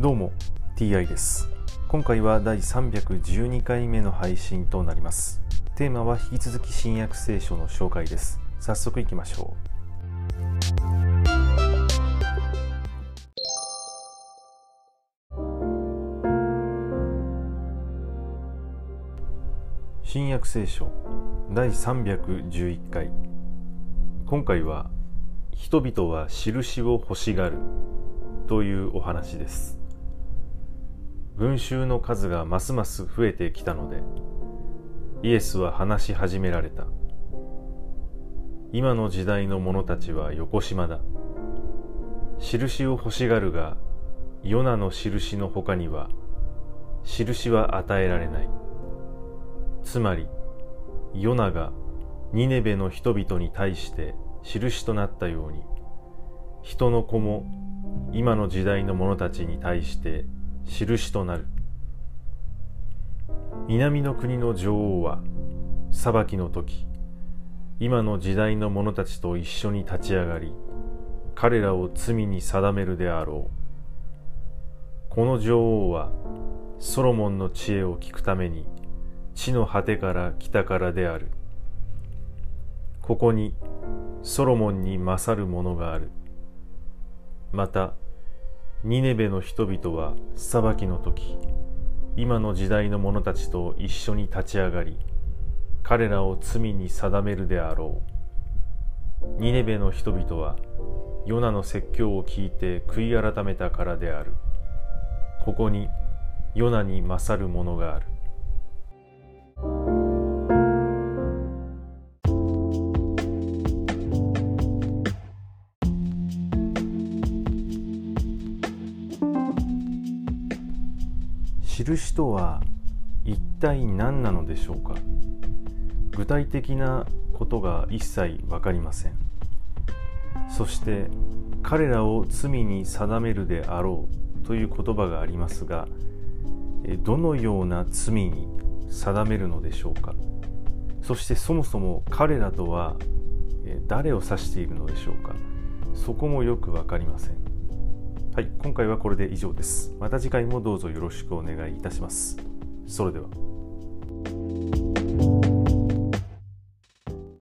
どうも TI です。今回は第312回目の配信となります。テーマは引き続き新約聖書の紹介です。早速いきましょう。新約聖書第311回。今回は人々は印を欲しがるというお話です。群衆の数がますます増えてきたのでイエスは話し始められた。今の時代の者たちは横島だ。印を欲しがるがヨナの印の他には印は与えられない。つまりヨナがニネベの人々に対して印となったように人の子も今の時代の者たちに対して印となる。南の国の女王は裁きの時今の時代の者たちと一緒に立ち上がり彼らを罪に定めるであろう。この女王はソロモンの知恵を聞くために地の果てから北からである。ここにソロモンに勝るものがある。またニネベの人々は裁きの時今の時代の者たちと一緒に立ち上がり彼らを罪に定めるであろう。ニネベの人々はヨナの説教を聞いて悔い改めたからである。ここにヨナに勝るものがある。印とは一体何なのでしょうか？具体的なことが一切分かりません。そして彼らを罪に定めるであろうという言葉がありますがどのような罪に定めるのでしょうか？そしてそもそも彼らとは誰を指しているのでしょうか？そこもよく分かりません。はい、今回はこれで以上です。また次回もどうぞよろしくお願いいたします。それでは。